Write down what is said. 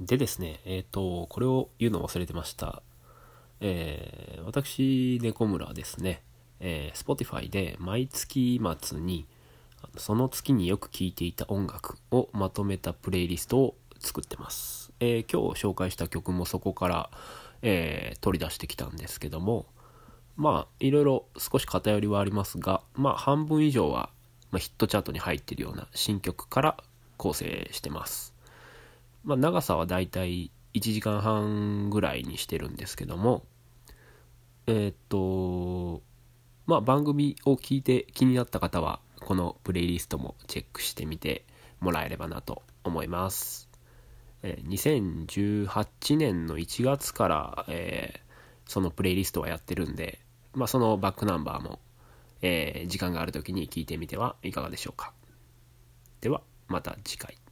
でですね、えっ、ー、と、これを言うの忘れてました。えー、私、猫村ですね、えー、Spotify で毎月末に、その月によく聴いていた音楽をまとめたプレイリストを作ってます。えー、今日紹介した曲もそこから、えー、取り出してきたんですけども、まあ、いろいろ少し偏りはありますが、まあ、半分以上は、まあ、ヒットチャートに入っているような新曲から構成してます。まあ、長さはだいたい1時間半ぐらいにしてるんですけども、えー、っと、まあ、番組を聞いて気になった方は、このプレイリストもチェックしてみてもらえればなと思います。えー、2018年の1月から、えー、そのプレイリストはやってるんで、まあ、そのバックナンバーも、えー、時間がある時に聞いてみてはいかがでしょうか。では、また次回。